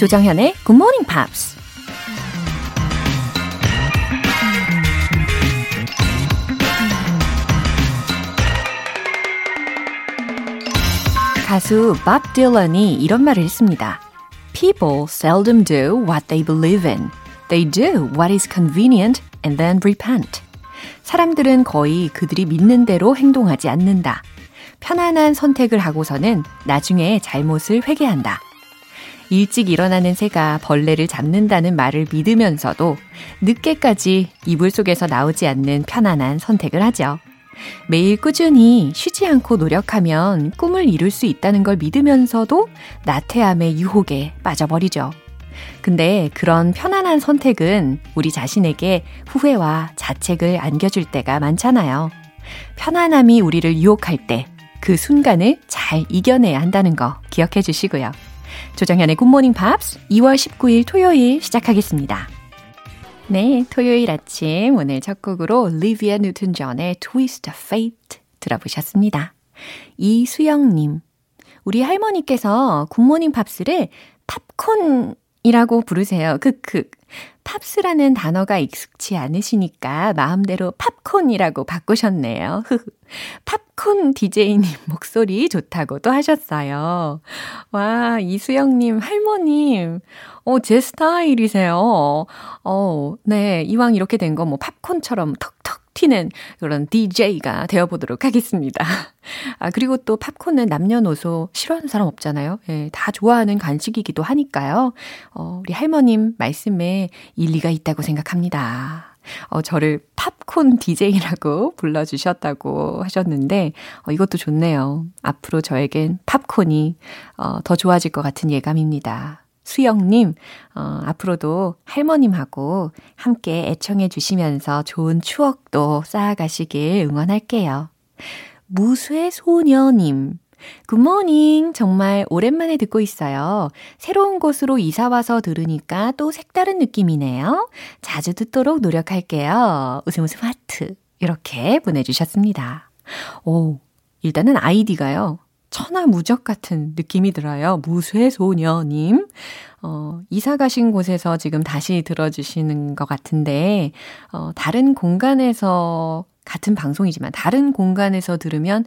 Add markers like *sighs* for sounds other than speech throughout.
조정현의 Good Morning Pops. 가수 밥 딜런이 이런 말을 했습니다. People seldom do what they believe in. They do what is convenient and then repent. 사람들은 거의 그들이 믿는 대로 행동하지 않는다. 편안한 선택을 하고서는 나중에 잘못을 회개한다. 일찍 일어나는 새가 벌레를 잡는다는 말을 믿으면서도 늦게까지 이불 속에서 나오지 않는 편안한 선택을 하죠. 매일 꾸준히 쉬지 않고 노력하면 꿈을 이룰 수 있다는 걸 믿으면서도 나태함의 유혹에 빠져버리죠. 근데 그런 편안한 선택은 우리 자신에게 후회와 자책을 안겨줄 때가 많잖아요. 편안함이 우리를 유혹할 때 그 순간을 잘 이겨내야 한다는 거 기억해 주시고요. 조정현의 굿모닝 팝스 2월 19일 토요일 시작하겠습니다. 네, 토요일 아침 오늘 첫 곡으로 리비아 뉴튼 존의 of Fate 들어보셨습니다. 이수영님, 우리 할머니께서 굿모닝 팝스를 팝콘 이라고 부르세요. 크크. 팝스라는 단어가 익숙치 않으시니까 마음대로 팝콘이라고 바꾸셨네요. 팝콘 DJ님 목소리 좋다고도 하셨어요. 와, 이수영님, 할머님, 어, 제 스타일이세요. 어, 네, 이왕 이렇게 된 거 뭐 팝콘처럼 턱턱 튀는 그런 DJ가 되어보도록 하겠습니다. 아, 그리고 또 팝콘은 남녀노소 싫어하는 사람 없잖아요. 예, 다 좋아하는 간식이기도 하니까요. 어, 우리 할머님 말씀에 일리가 있다고 생각합니다. 어, 저를 팝콘 DJ라고 불러주셨다고 하셨는데, 어, 이것도 좋네요. 앞으로 저에겐 팝콘이, 어, 더 좋아질 것 같은 예감입니다. 수영님, 어, 앞으로도 할머님하고 함께 애청해 주시면서 좋은 추억도 쌓아가시길 응원할게요. 무쇠 소녀님, 굿모닝. 정말 오랜만에 듣고 있어요. 새로운 곳으로 이사와서 들으니까 또 색다른 느낌이네요. 자주 듣도록 노력할게요. 웃음 웃음 하트. 이렇게 보내주셨습니다. 오, 일단은 아이디가요. 천하무적 같은 느낌이 들어요. 무쇠소녀님. 어, 이사 가신 곳에서 지금 다시 들어주시는 것 같은데, 어, 다른 공간에서, 같은 방송이지만 다른 공간에서 들으면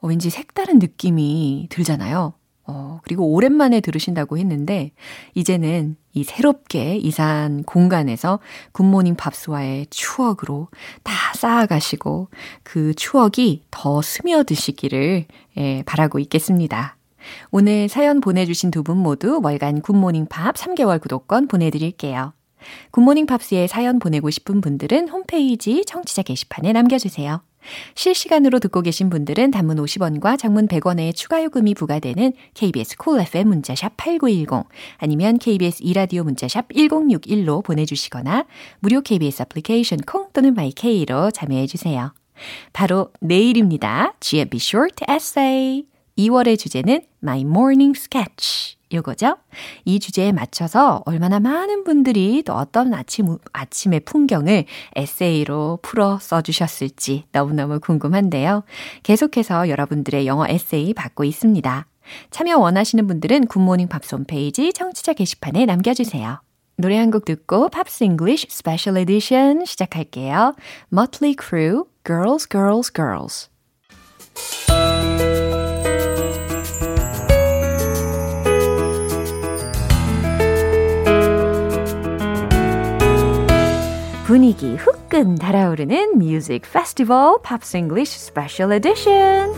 어, 왠지 색다른 느낌이 들잖아요. 어, 그리고 오랜만에 들으신다고 했는데, 이제는 이 새롭게 이사한 공간에서 굿모닝 팝스와의 추억으로 다 쌓아가시고, 그 추억이 더 스며드시기를 예, 바라고 있겠습니다. 오늘 사연 보내주신 두 분 모두 월간 굿모닝 팝스 3개월 구독권 보내드릴게요. 굿모닝 팝스에 사연 보내고 싶은 분들은 홈페이지 청취자 게시판에 남겨주세요. 실시간으로 듣고 계신 분들은 단문 50원과 장문 100원의 추가 요금이 부과되는 KBS Cool FM 문자샵 8910 아니면 KBS 2라디오 문자샵 1061로 보내주시거나 무료 KBS 애플리케이션 콩 또는 my K로 참여해 주세요. 바로 내일입니다. GMP Short Essay 2월의 주제는 My Morning Sketch 요거죠. 이 주제에 맞춰서 얼마나 많은 분들이 또 어떤 아침, 아침의 풍경을 에세이로 풀어 써주셨을지 너무너무 궁금한데요. 계속해서 여러분들의 영어 에세이 받고 있습니다. 참여 원하시는 분들은 굿모닝 팝스 홈페이지 청취자 게시판에 남겨주세요. 노래 한 곡 듣고 Pops English Special Edition 시작할게요. Motley Crue, Girls, Girls, Girls. 분위기 후끈 달아오르는 뮤직 페스티벌 팝스 잉글리쉬 스페셜 에디션.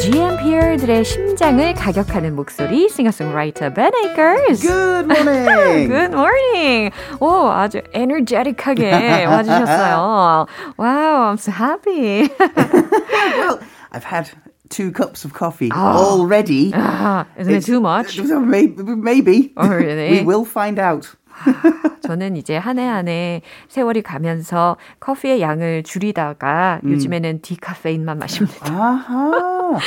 GMPR들의 심장을 가격하는 목소리 싱어송라이터 Ben Akers. Good morning. Good morning. 오, 아주 에너제틱하게 와주셨어요. Wow, I'm so happy. well, I've had two cups of coffee already. Ah, isn't it too much? Maybe. *laughs* maybe. Oh, really? we will find out. 저는 이제 한 해 한 해 세월이 가면서 커피의 양을 줄이다가 요즘에는 디카페인만 마십니다. 아하.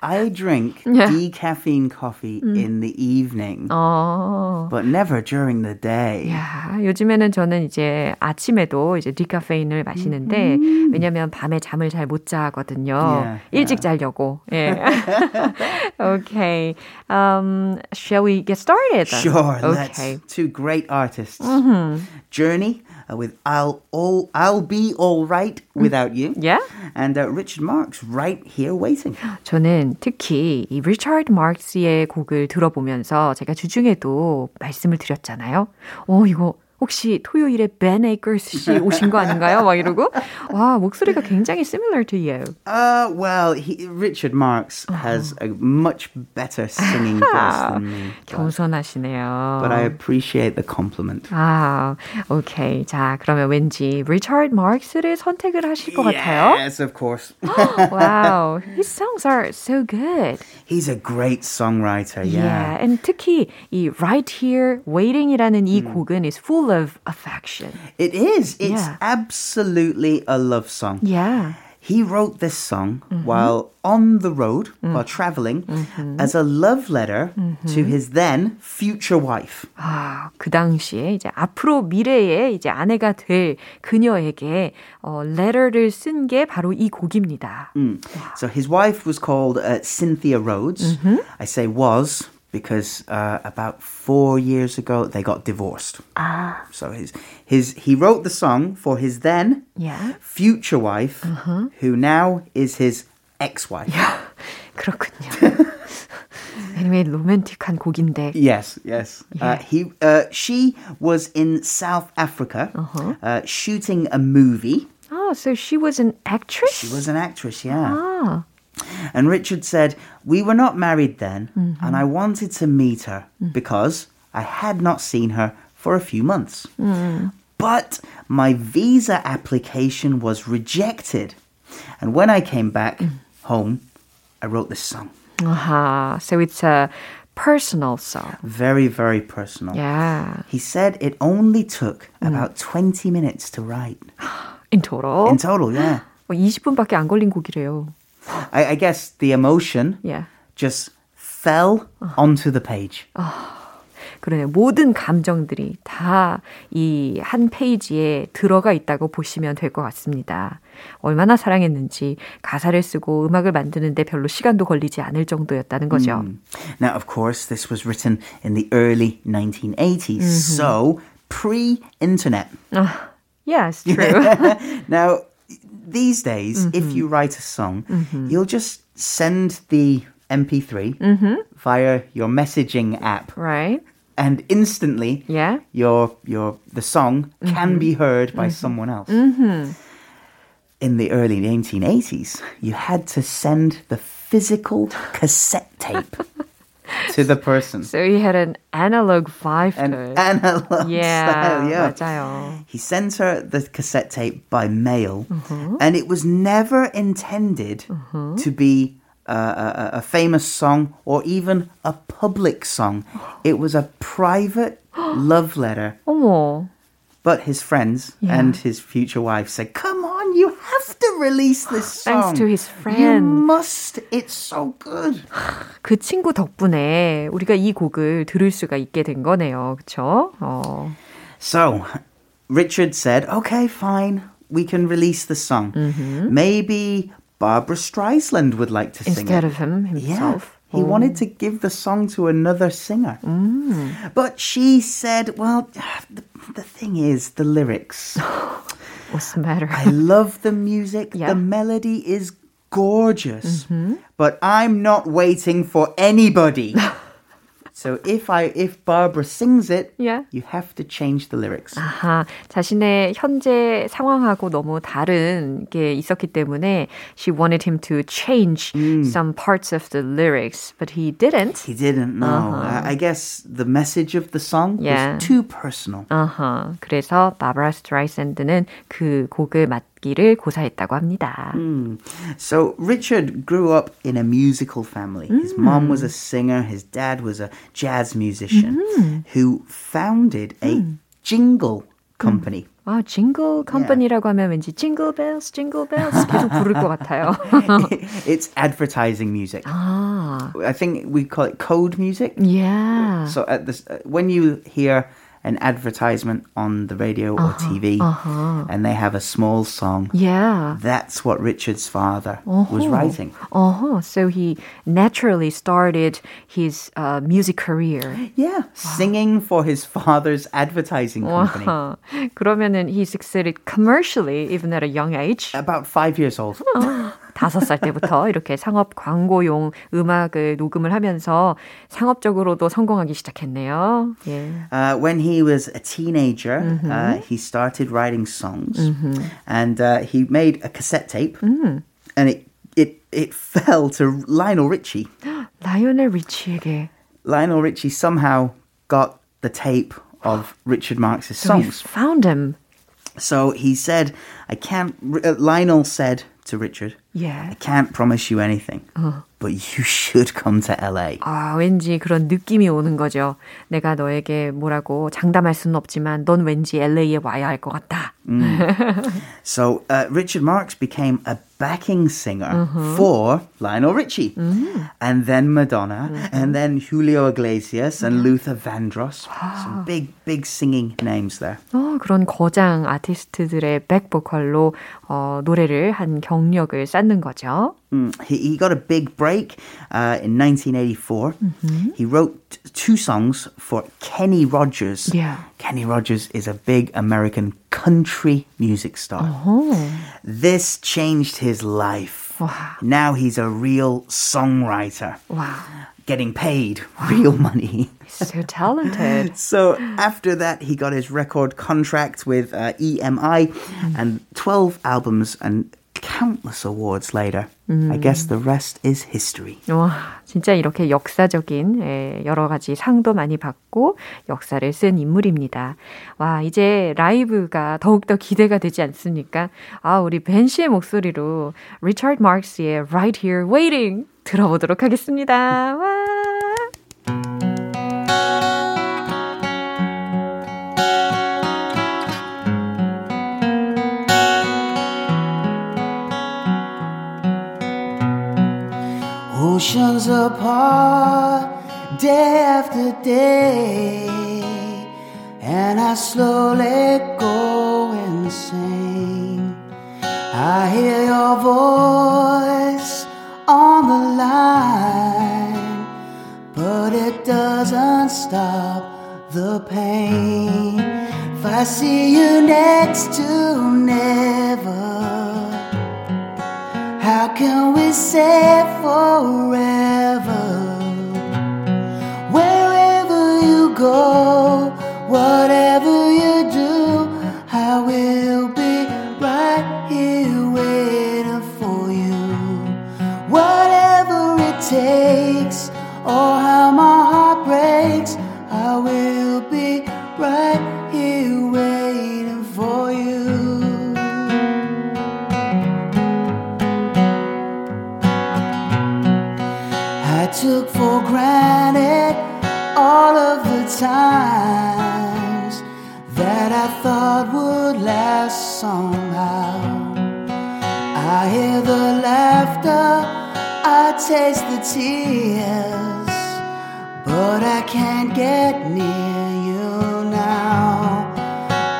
I drink Yeah. decaffeine coffee in the evening, 어. but never during the day. 야, 요즘에는 저는 이제 아침에도 이제 디카페인을 마시는데 왜냐면 밤에 잠을 잘 못 자거든요. Yeah, 일찍 자려고. 예. okay. Um, shall we get started? Sure, Okay. let's. Two great artists. Journey uh, with I'll all I'll be all right without you. Yeah? And uh, Richard Marx right here waiting. 저는 특히 이 리차드 마크스의 곡을 들어보면서 제가 주중에도 말씀을 드렸잖아요. 어, 이거 혹시 토요일에 Ben Akers 씨 오신 거 아닌가요? 막 이러고. 와, 목소리가 굉장히 similar to you. Uh, well, he, Richard Marx has a much better singing voice than me. *laughs* But, 겸손하시네요. but I appreciate the compliment. 아, 오케이. 자, 그러면 왠지 리차드 마크스를 선택을 하실 것 같아요. Yes, of course. *gasps* wow, his songs are so good. He's a great songwriter. Yeah, Yeah. and 특히 이 Right Here Waiting이라는 이 곡은 is full of affection. It is. It's Yeah. absolutely a love song. Yeah. He wrote this song while on the road, while traveling, as a love letter to his then future wife. 아, 그 당시에 이제 앞으로 미래에 이제 아내가 될 그녀에게 어, letter를 쓴 게 바로 이 곡입니다. So his wife was called uh, Cynthia Rhodes. I say was because uh, about four years ago they got divorced. Ah. So his his he wrote the song for his then Yeah. future wife, who now is his ex-wife. *laughs* 그렇군요. *laughs* anyway, 로맨틱한 곡인데. Yes, yes. Uh, he, uh, she was in South Africa uh, shooting a movie. Oh, so she was an actress? She was an actress, yeah. 아, And Richard said, We were not married then, and I wanted to meet her because I had not seen her for a few months. But my visa application was rejected. And when I came back home, I wrote this song. 아하. So it's a personal song. Very, very personal. Yeah. He said it only took about 20 minutes to write. In total. In total, yeah. *gasps* 어, 20분밖에 안 걸린 곡이래요. I, I guess the emotion Yeah. just fell onto the page. 그러네. 모든 감정들이 다 이 한 페이지에 들어가 있다고 보시면 될 것 같습니다. 얼마나 사랑했는지 가사를 쓰고 음악을 만드는데 별로 시간도 걸리지 않을 정도였다는 거죠. Now, of course, this was written in the early 1980s, so pre internet. Yes, true. *laughs* Now, these days, if mm-hmm. you write a song, mm-hmm. you'll just send the MP3 mm-hmm. via your messaging app, right? and instantly Yeah. your your the song can be heard by someone else. In the early 1980s, you had to send the physical cassette tape *laughs* to the person. So he had an analog vibe An to it. analog yeah, style, yeah. 맞아요. He sent her the cassette tape by mail, and it was never intended to be uh, a, a famous song or even a public song. *gasps* It was a private *gasps* love letter. 어머. But his friends Yeah. and his future wife said, "Come release this song. *sighs* Thanks to his You friend. must. It's so good." *sighs* 그 친구 덕분에 우리가 이 곡을 들을 수가 있게 된 거네요. 그쵸? 어. So, Richard said, okay, fine, we can release the song. Maybe Barbara Streisand would like to sing Instead it. of him yeah. himself. He wanted to give the song to another singer. But she said, well, the, *sighs* the thing is, the lyrics. *laughs* What's the matter? I love the music, Yeah. the melody is gorgeous, mm-hmm. but I'm not waiting for anybody. *laughs* so if I if Barbara sings it, Yeah. you have to change the lyrics. 아하, 자신의 현재 상황하고 너무 다른 게 있었기 때문에 she wanted him to change some parts of the lyrics, but he didn't. He didn't know. I, I guess the message of the song Yeah. was too personal. 아하, 그래서 바브라 스트라이샌드는 그 곡을 맡기를 고사했다고 합니다. So Richard grew up in a musical family. His mom was a singer, his dad was a jazz musician who founded a jingle company. 아, 징글 컴퍼니라고 하면 왠지 징글 벨스, 징글 벨스 계속 부를 것 같아요. *laughs* it's advertising music. 아. I think we call it code music. Yeah. So at this, when you hear an advertisement on the radio or TV uh-huh. and they have a small song, Yeah. that's what Richard's father was writing. Uh-huh. So he naturally started his uh, music career. Yeah, singing for his father's advertising company. 와, 그러면은 he succeeded commercially even at a young age. About five years old. 다섯 살 때부터 이렇게 상업 광고용 음악을 녹음을 하면서 상업적으로도 성공하기 시작했네요. 예. Uh, when he was a teenager, uh, he started writing songs, and uh, he made a cassette tape, and it it it fell *laughs* to Lionel Richie. *gasps* 라이오넬 리치에게 Lionel Richie somehow got the tape of *gasps* Richard Marx's So he songs. found him. So he said, "I can't." Uh, Lionel said to Richard, Yeah. "I can't promise you anything, but you should *laughs* come to LA." 아, 왠지 그런 느낌이 오는 거죠. 내가 너에게 뭐라고 장담할 수는 없지만 넌 왠지 LA에 와야 할 것 같다. *laughs* So uh, Richard Marx became a backing singer for Lionel Richie, and then Madonna, and then Julio Iglesias and Luther Vandross. *gasps* Some big, big singing names there. 어, 그런 거장 아티스트들의 백보컬로 어, 노래를 한 경력을 쌓는 거죠. Mm, He, he got a big break uh, in 1984. He wrote two songs for Kenny Rogers. Yeah. Kenny Rogers is a big American country music star. This changed his life. Wow. Now he's a real songwriter, 와, getting paid real money. so talented. So *laughs* after that, he got his record contract with uh, EMI and 12 albums and countless awards later. I guess the rest is history. 와, 진짜 이렇게 역사적인 예, 여러 가지 상도 많이 받고 역사를 쓴 인물입니다. 와, 이제 라이브가 더욱더 기대가 되지 않습니까? 아, 우리 벤 씨의 목소리로 리차드 마크스의 Right Here Waiting 들어보도록 하겠습니다. 와. Oceans apart, day after day, and I slowly go insane. I hear your voice on the line, but it doesn't stop the pain. If I see you next to never. How can we say forever? Wherever you go, times that I thought would last somehow. I hear the laughter, I taste the tears, but I can't get near you now.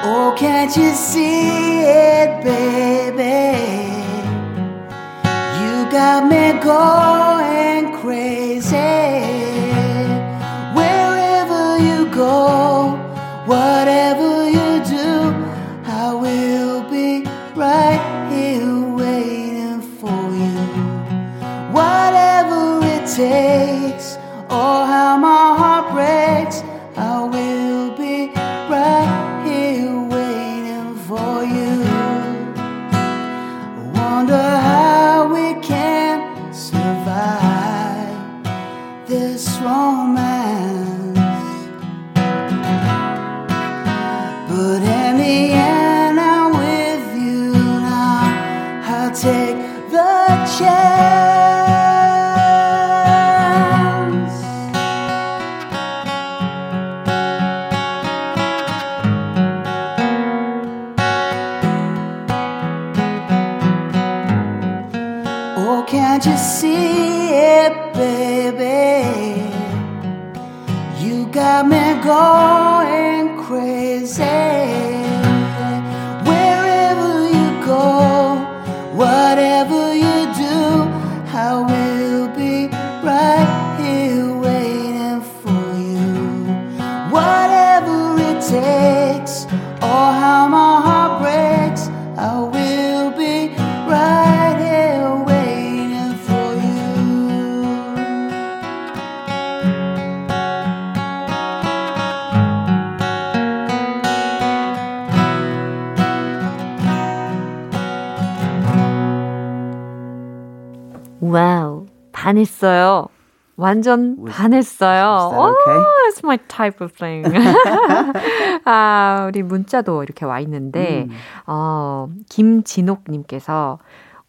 Oh, can't you see it, baby? You got me going crazy. Can't you see it, baby? You got me going crazy. 반했어요. 완전 반했어요. that okay? Oh, it's my type of thing. *laughs* 아, 우리 문자도 이렇게 와 있는데, 어, 김진옥님께서,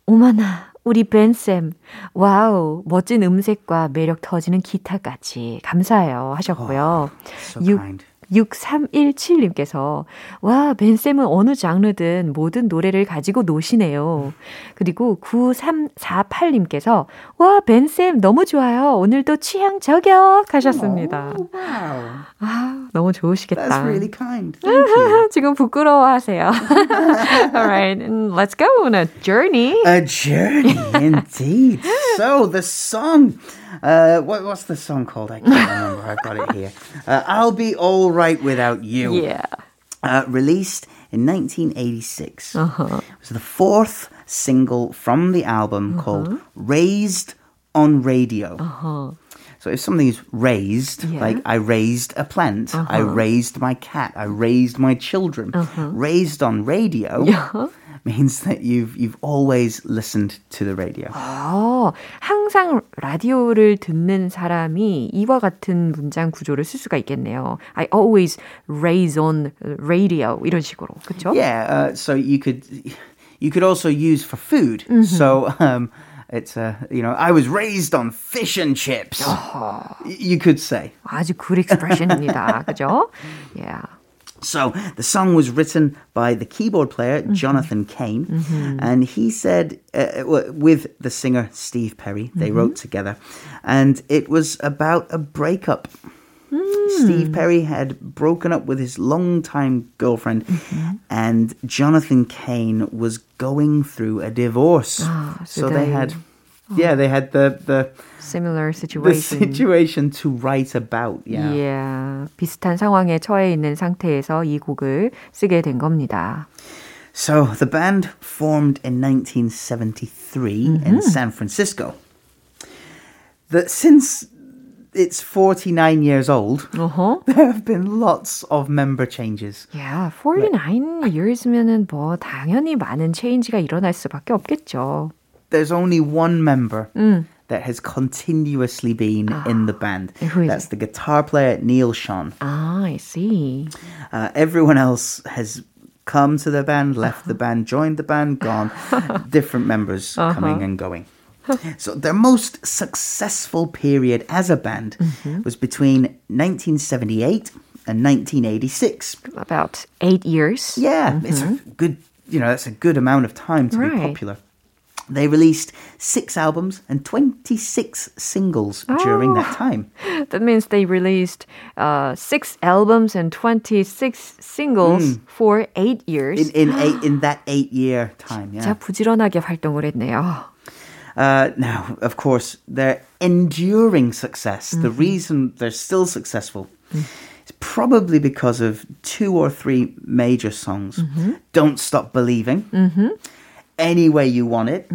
오마나, 우리 벤쌤, 와우, 멋진 음색과 매력 터지는 기타까지 감사해요 하셨고요. So 육- kind. 6317님께서 와, 벤쌤은 어느 장르든 모든 노래를 가지고 노시네요. 그리고 9348님께서 와, 벤쌤 너무 좋아요. 오늘도 취향 저격 하셨습니다. Oh, wow. 아, 너무 좋으시겠다. That's really kind. Thank you. 지금 부끄러워하세요. Alright, let's go on a journey. A journey, indeed. So the song, uh, what, what's the song called? I can't remember. I've got it here. Uh, I'll be all right without you. Yeah. Uh, released in 1986. Uh-huh. It was the fourth single from the album called "Raised on Radio." Uh-huh. So if something is raised, Yeah. like I raised a plant, I raised my cat, I raised my children, raised on radio Yeah. *laughs* means that you've you've always listened to the radio. 어, 항상 라디오를 듣는 사람이 이와 같은 문장 구조를 쓸 수가 있겠네요. I always raise on radio 이런 식으로. 그렇죠? Yeah, uh, so you could you could also use for food. So um, it's uh, you know I was raised on fish and chips. Y- You could say. 아주 good expression입니다. *laughs* 그죠? Yeah. So the song was written by the keyboard player Jonathan Kane, and he said uh, w- with the singer Steve Perry, they wrote together, and it was about a breakup. Steve Perry had broken up with his longtime girlfriend, and Jonathan Kane was going through a divorce. Ah, so so they they- had, yeah, they had the the Similar the situation. situation to write about. Yeah. Yeah. 비슷한 상황에 처해 있는 상태에서 이 곡을 쓰게 된 겁니다. So the band formed in 1973 in San Francisco. The, since it's 49 years old, 어허. *laughs* there have been lots of member changes. Yeah, 49 years면은 뭐 당연히 많은 체인지가 일어날 수밖에 없겠죠. There's only one member that has continuously been in the band. Who is That's the guitar player Neil Sean. Ah, I see. Uh, everyone else has come to the band, left the band, joined the band, gone. *laughs* Different members coming and going. *laughs* So their most successful period as a band was between 1978 and 1986. About eight years. Yeah, it's a good, you know, that's a good amount of time to be Right. popular. They released six albums and 26 singles during that time. *laughs* That means they released uh, six albums and 26 singles for eight years. In, in, eight, in *gasps* that eight year time, yeah. 진짜 부지런하게 활동을 했네요. Uh, now, of course, their enduring success, the reason they're still successful, is probably because of two or three major songs Don't Stop Believing, Any Way You Want It,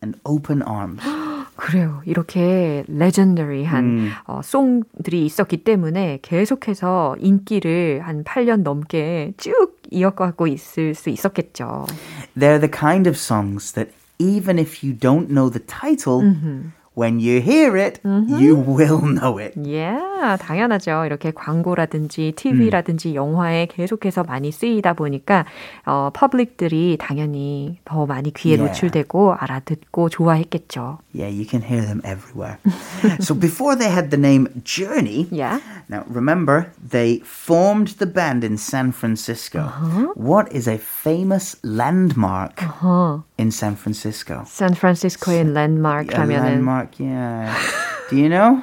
and Open Arms. *gasps* 그래요. 이렇게 레전더리한 어, 송들이 있었기 때문에 계속해서 인기를 한 8년 넘게 쭉 이어가고 있을 수 있었겠죠. They're the kind of songs that even if you don't know the title, when you hear it, you will know it. Yeah, 당연하죠. 이렇게 광고라든지 TV라든지 영화에 계속해서 많이 쓰이다 보니까 어, 퍼블릭들이 당연히 더 많이 귀에 Yeah. 노출되고 알아듣고 좋아했겠죠. Yeah, you can hear them everywhere. *laughs* so before they had the name Journey, Yeah. Now, remember, they formed the band in San Francisco. What is a famous landmark in San Francisco? 샌프란시스코의 랜드마크 A 하면은 landmark, yeah. *laughs* Do you know?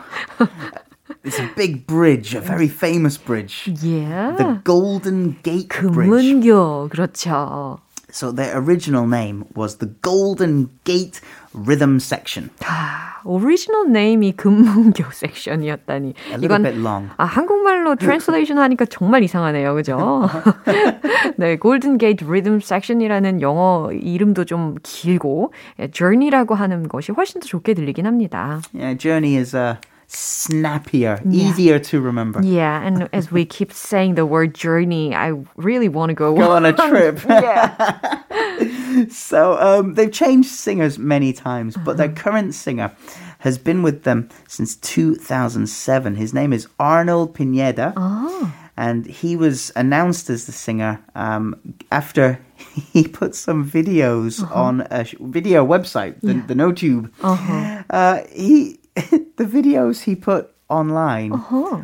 it's a big bridge, a very famous bridge. Yeah. The Golden Gate Bridge. 금문교 그렇죠. So their original name was the Golden Gate Rhythm Section. 아, 오리지널 네임이 금문교 *laughs* 섹션이었다니. A little bit long. 아, 한국말로 트랜슬레이션 하니까 정말 이상하네요. 그죠? *laughs* 네, 골든 게이트 리듬 섹션이라는 영어 이름도 좀 길고 예, journey라고 하는 것이 훨씬 더 좋게 들리긴 합니다. Yeah, Journey is uh, snappier, easier to remember. Yeah, and as we keep *laughs* saying the word journey, I really want to go, Go on a trip. *laughs* yeah. *laughs* So um, they've changed singers many times, but their current singer has been with them since 2007. His name is Arnold Pineda. And he was announced as the singer um, after he put some videos on a sh- video website, the, the NoTube. Uh, he, *laughs* the videos he put online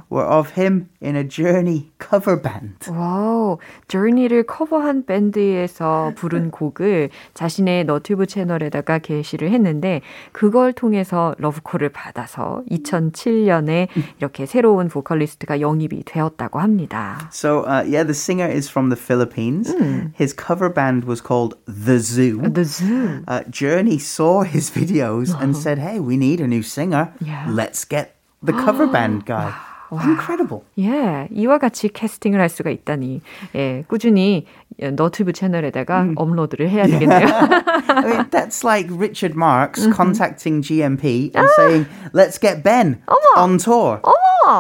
were of him in a Journey cover band. 와우, journey를 커버한 밴드에서 부른 *laughs* 곡을 자신의 너튜브 채널에다가 게시를 했는데 그걸 통해서 러브콜을 받아서 2007년에 이렇게 새로운 보컬리스트가 영입이 되었다고 합니다. So, uh, yeah, the singer is from the Philippines. His cover band was called The Zoo. The Zoo. Uh, Journey saw his videos and said, hey, we need a new singer. Yeah. Let's get the cover band *gasps* guy. Incredible. 예, 이와 같이 캐스팅을 할 수가 있다니. 예, 꾸준히 너튜브 채널에다가 업로드를 해야 되겠네요. I mean, that's like Richard Marks contacting GMP and saying, let's get Ben on tour.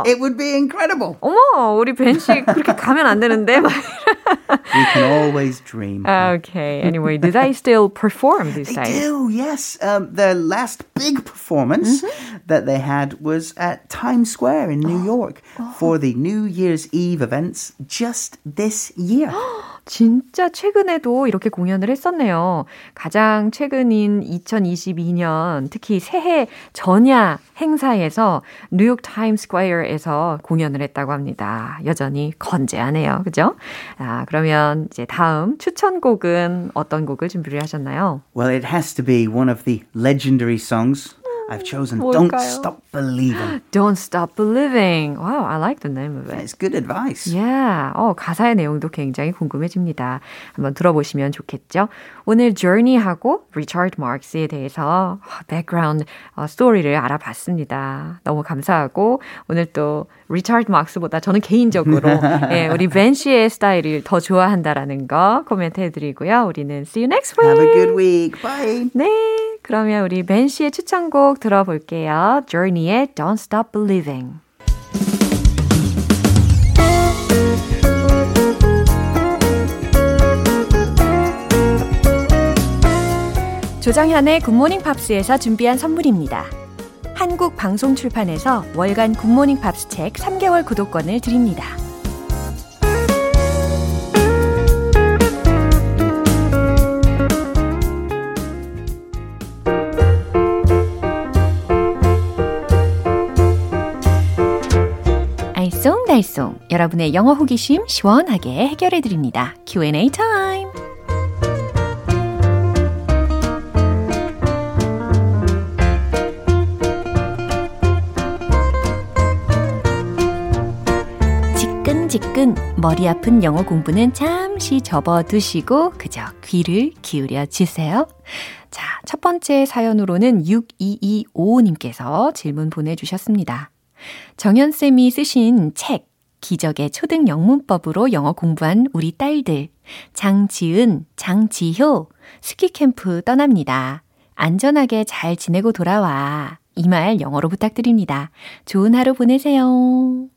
It would be incredible. 어머, 우리 벤 씨 그렇게 가면 안 되는데. 막 *laughs* We can always dream. Okay. Anyway, do they still perform these They days? do, yes. Um, their last big performance that they had was at Times Square in New York For the New Year's Eve events just this year. *gasps* 진짜 최근에도 이렇게 공연을 했었네요. 가장 최근인 2022년 특히 새해 전야 행사에서 뉴욕 타임스퀘어에서 공연을 했다고 합니다. 여전히 건재하네요. 그죠? 아, 그러면 이제 다음 추천곡은 어떤 곡을 준비를 하셨나요? Well, it has to be one of the legendary songs. I've chosen Don't 뭘까요? Stop Believing. Don't Stop Believing. Wow, I like the name of it. It's good advice. Yeah. 어, 가사의 내용도 굉장히 궁금해집니다. 한번 들어보시면 좋겠죠? 오늘 Journey하고 Richard Marx에 대해서 background story를 알아봤습니다. 너무 감사하고 오늘 또 Richard Marx보다 저는 개인적으로 예, 우리 벤 씨의 스타일을 더 좋아한다라는 거 코멘트 해드리고요. 우리는 see you next week. Have a good week. Bye. 네. 그러면 우리 벤 씨의 추천곡 들어볼게요. Journey의 Don't Stop Believing. 조정현의 굿모닝 팝스에서 준비한 선물입니다. 한국 방송 출판에서 월간 굿모닝 팝스 책 3개월 구독권을 드립니다. 알쏭달쏭 여러분의 영어 호기심 시원하게 해결해 드립니다. Q&A time. 지끈지끈 머리 아픈 영어 공부는 잠시 접어두시고 그저 귀를 기울여 주세요. 자, 첫 번째 사연으로는 6225님께서 질문 보내주셨습니다. 정연쌤이 쓰신 책, 기적의 초등 영문법으로 영어 공부한 우리 딸들, 장지은, 장지효, 스키 캠프 떠납니다. 안전하게 잘 지내고 돌아와. 이 말 영어로 부탁드립니다. 좋은 하루 보내세요.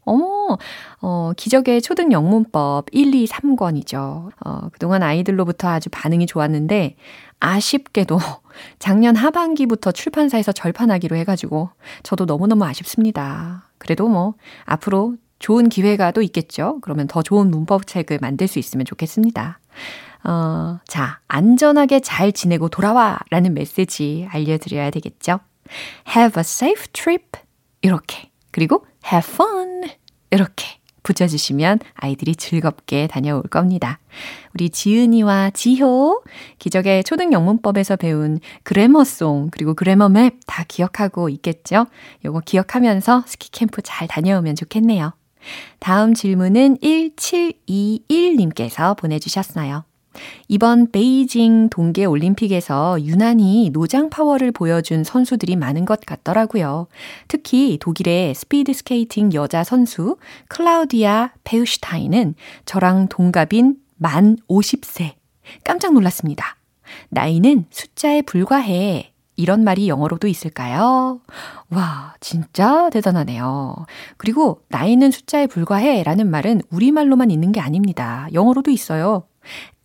어머, 어, 기적의 초등 영문법 1, 2, 3권이죠. 어, 그동안 아이들로부터 아주 반응이 좋았는데, 아쉽게도 작년 하반기부터 출판사에서 절판하기로 해가지고, 저도 너무너무 아쉽습니다. 그래도 뭐, 앞으로 좋은 기회가 또 있겠죠? 그러면 더 좋은 문법책을 만들 수 있으면 좋겠습니다. 어, 자, 안전하게 잘 지내고 돌아와! 라는 메시지 알려드려야 되겠죠? Have a safe trip. 이렇게. 그리고 have fun. 이렇게 붙여주시면 아이들이 즐겁게 다녀올 겁니다. 우리 지은이와 지효, 기적의 초등영문법에서 배운 그래머송, 그리고 그래머 맵 다 기억하고 있겠죠? 요거 기억하면서 스키캠프 잘 다녀오면 좋겠네요. 다음 질문은 1721님께서 보내주셨어요. 이번 베이징 동계 올림픽에서 유난히 노장 파워를 보여준 선수들이 많은 것 같더라고요. 특히 독일의 스피드 스케이팅 여자 선수 클라우디아 페우슈타인은 저랑 동갑인 만 50세. 깜짝 놀랐습니다. 나이는 숫자에 불과해. 이런 말이 영어로도 있을까요? 와, 진짜 대단하네요. 그리고 나이는 숫자에 불과해 라는 말은 우리말로만 있는 게 아닙니다. 영어로도 있어요.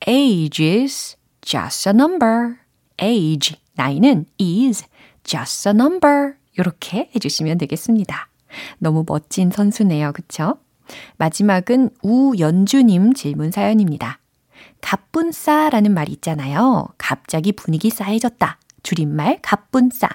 Age is just a number. Age, 나이는 is just a number. 이렇게 해주시면 되겠습니다. 너무 멋진 선수네요. 그쵸? 마지막은 우연주님 질문 사연입니다. 갑분싸라는 말이 있잖아요. 갑자기 분위기 싸해졌다. 줄임말 갑분싸.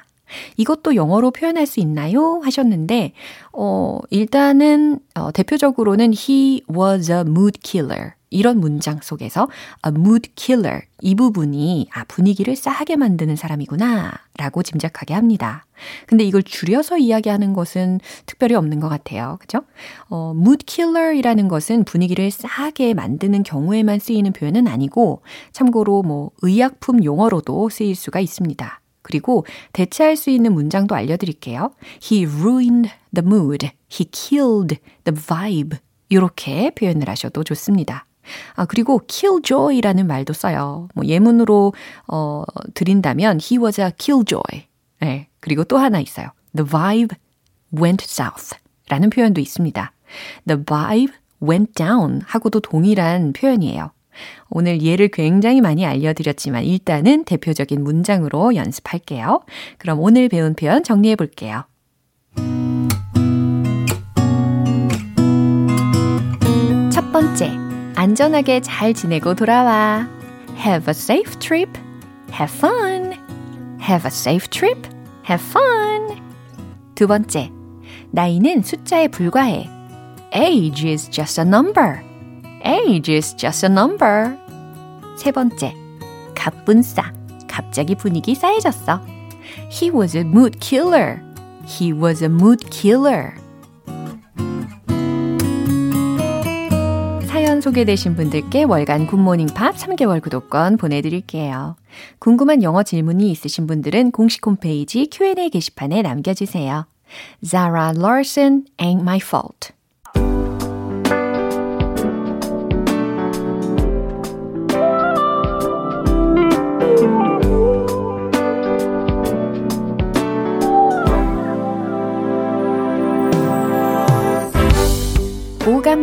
이것도 영어로 표현할 수 있나요? 하셨는데, 어, 일단은, 어, 대표적으로는 he was a mood killer. 이런 문장 속에서 a mood killer 이 부분이 아 분위기를 싸하게 만드는 사람이구나 라고 짐작하게 합니다. 근데 이걸 줄여서 이야기하는 것은 특별히 없는 것 같아요. 그죠? 어, mood killer이라는 것은 분위기를 싸하게 만드는 경우에만 쓰이는 표현은 아니고 참고로 뭐 의약품 용어로도 쓰일 수가 있습니다. 그리고 대체할 수 있는 문장도 알려드릴게요. He ruined the mood. He killed the vibe. 이렇게 표현을 하셔도 좋습니다. 아, 그리고 killjoy라는 말도 써요. 뭐 예문으로 어 드린다면 he was a killjoy. 네. 그리고 또 하나 있어요. The vibe went south 라는 표현도 있습니다. The vibe went down 하고도 동일한 표현이에요. 오늘 예를 굉장히 많이 알려드렸지만 일단은 대표적인 문장으로 연습할게요. 그럼 오늘 배운 표현 정리해 볼게요. 첫 번째, 안전하게 잘 지내고 돌아와. Have a safe trip. Have fun. Have a safe trip. Have fun. 두 번째, 나이는 숫자에 불과해. Age is just a number. Age is just a number. 세 번째, 갑분싸. 갑자기 분위기 싸해졌어. He was a mood killer. He was a mood killer. 사연 소개되신 분들께 월간 굿모닝 팝 3개월 구독권 보내드릴게요. 궁금한 영어 질문이 있으신 분들은 공식 홈페이지 Q&A 게시판에 남겨주세요. Zara Larson, Ain't My Fault.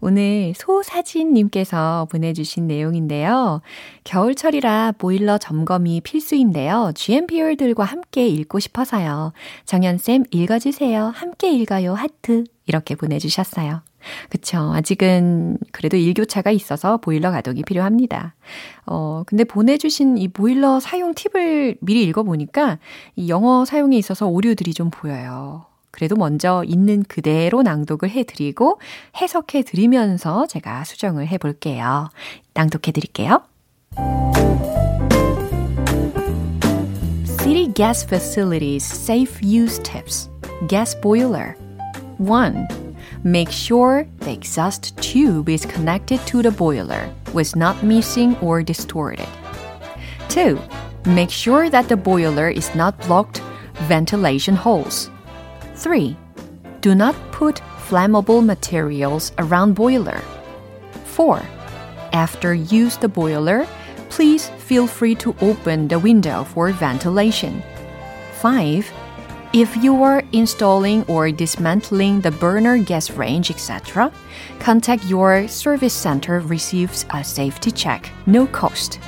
오늘 소사진님께서 보내주신 내용인데요. 겨울철이라 보일러 점검이 필수인데요. GMPer들과 함께 읽고 싶어서요. 정연쌤 읽어주세요. 함께 읽어요. 하트. 이렇게 보내주셨어요. 그쵸. 아직은 그래도 일교차가 있어서 보일러 가동이 필요합니다. 어, 근데 보내주신 이 보일러 사용 팁을 미리 읽어보니까 이 영어 사용에 있어서 오류들이 좀 보여요. 그래도 먼저 있는 그대로 낭독을 해드리고 해석해드리면서 제가 수정을 해볼게요. 낭독해드릴게요. City gas facilities safe use tips. Gas boiler. 1. Make sure the exhaust tube is connected to the boiler, was not missing or distorted. 2. Make sure that the boiler is not blocked ventilation holes. 3. Do not put flammable materials around boiler. 4. After use the boiler, please feel free to open the window for ventilation. 5. If you are installing or dismantling the burner gas range, etc., contact your service center receives a safety check, no cost.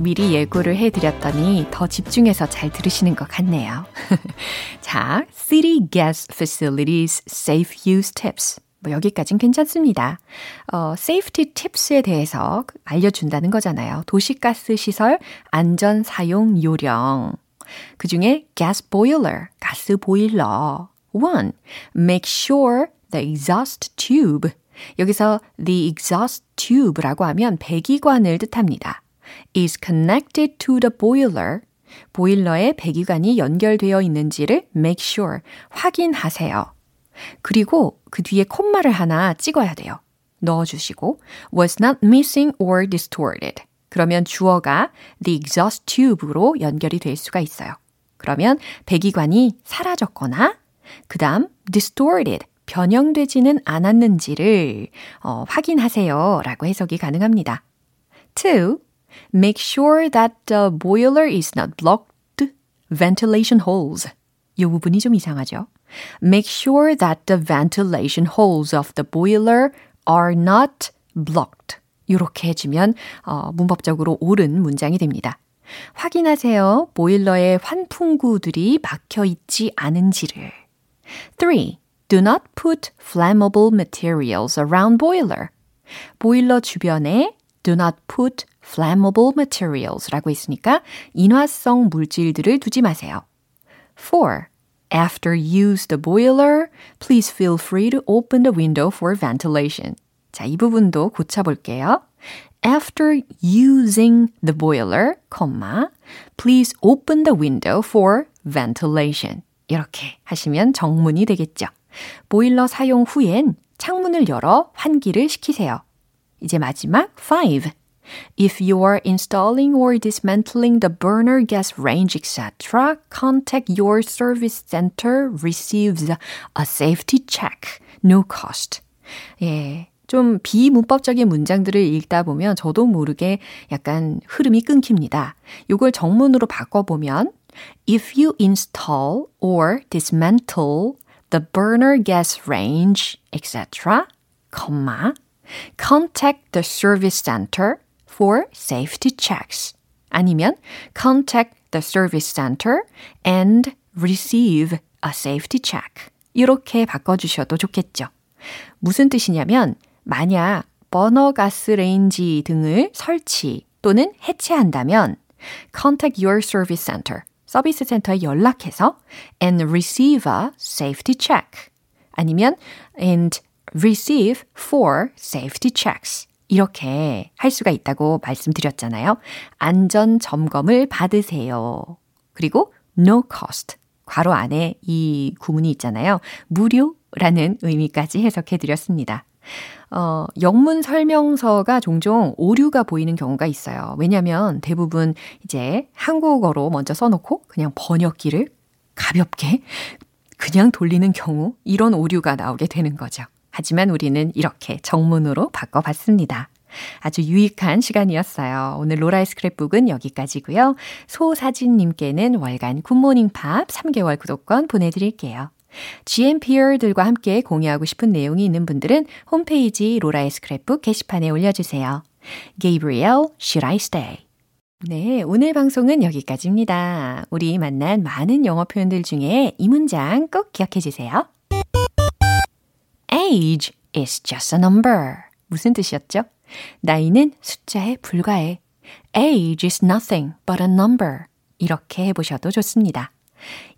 미리 예고를 해드렸더니 더 집중해서 잘 들으시는 것 같네요. 자, City Gas Facilities Safe Use Tips. 뭐 여기까진 괜찮습니다. 어, safety tips에 대해서 알려준다는 거잖아요. 도시가스 시설 안전 사용 요령. 그 중에 gas boiler, 가스 보일러. One, make sure the exhaust tube. 여기서 the exhaust tube라고 하면 배기관을 뜻합니다. Is connected to the boiler. 보일러에 배기관이 연결되어 있는지를 make sure 확인하세요. 그리고 그 뒤에 콤마를 하나 찍어야 돼요. 넣어주시고 was not missing or distorted. 그러면 주어가 the exhaust tube로 연결이 될 수가 있어요. 그러면 배기관이 사라졌거나 그 다음 distorted 변형되지는 않았는지를 어, 확인하세요 라고 해석이 가능합니다. 2. Make sure that the boiler is not blocked ventilation holes. 이 부분이 좀 이상하죠? Make sure that the ventilation holes of the boiler are not blocked. 이렇게 해주면 어, 문법적으로 옳은 문장이 됩니다. 확인하세요. 보일러의 환풍구들이 막혀 있지 않은지를. 3. Do not put flammable materials around boiler. 보일러 주변에 do not put flammable materials라고 있으니까 인화성 물질들을 두지 마세요. 4. After use the boiler, please feel free to open the window for ventilation. 자, 이 부분도 고쳐볼게요. After using the boiler, please open the window for ventilation. 이렇게 하시면 정문이 되겠죠. 보일러 사용 후엔 창문을 열어 환기를 시키세요. 이제 마지막 5. If you are installing or dismantling the burner gas range, etc., contact your service center receives a safety check. No cost. 예. 좀 비문법적인 문장들을 읽다 보면 저도 모르게 약간 흐름이 끊깁니다. 이걸 정문으로 바꿔보면 If you install or dismantle the burner gas range, etc., comma, contact the service center for safety checks. 아니면 contact the service center and receive a safety check. 이렇게 바꿔주셔도 좋겠죠. 무슨 뜻이냐면 만약 버너 가스 레인지 등을 설치 또는 해체한다면 contact your service center 서비스 센터에 연락해서 and receive a safety check 아니면 and receive four safety checks 이렇게 할 수가 있다고 말씀드렸잖아요. 안전 점검을 받으세요. 그리고 no cost 괄호 안에 이 구문이 있잖아요. 무료라는 의미까지 해석해 드렸습니다. 어, 영문 설명서가 종종 오류가 보이는 경우가 있어요. 왜냐면 대부분 이제 한국어로 먼저 써놓고 그냥 번역기를 가볍게 그냥 돌리는 경우 이런 오류가 나오게 되는 거죠. 하지만 우리는 이렇게 정문으로 바꿔봤습니다. 아주 유익한 시간이었어요. 오늘 로라의 스크랩북은 여기까지고요. 소사진님께는 월간 굿모닝 팝 3개월 구독권 보내드릴게요. GMPR들과 함께 공유하고 싶은 내용이 있는 분들은 홈페이지 로라의 스크랩북 게시판에 올려주세요. Gabriel, Should I Stay? 네, 오늘 방송은 여기까지입니다. 우리 만난 많은 영어 표현들 중에 이 문장 꼭 기억해 주세요. Age is just a number. 무슨 뜻이었죠? 나이는 숫자에 불과해. Age is nothing but a number. 이렇게 해보셔도 좋습니다.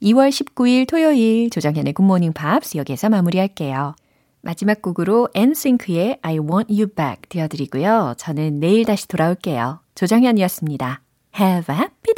2월 19일 토요일 조정현의 굿모닝 팝스 여기에서 마무리할게요. 마지막 곡으로 엔싱크의 I Want You Back 띄워드리고요. 저는 내일 다시 돌아올게요. 조정현이었습니다. Have a happy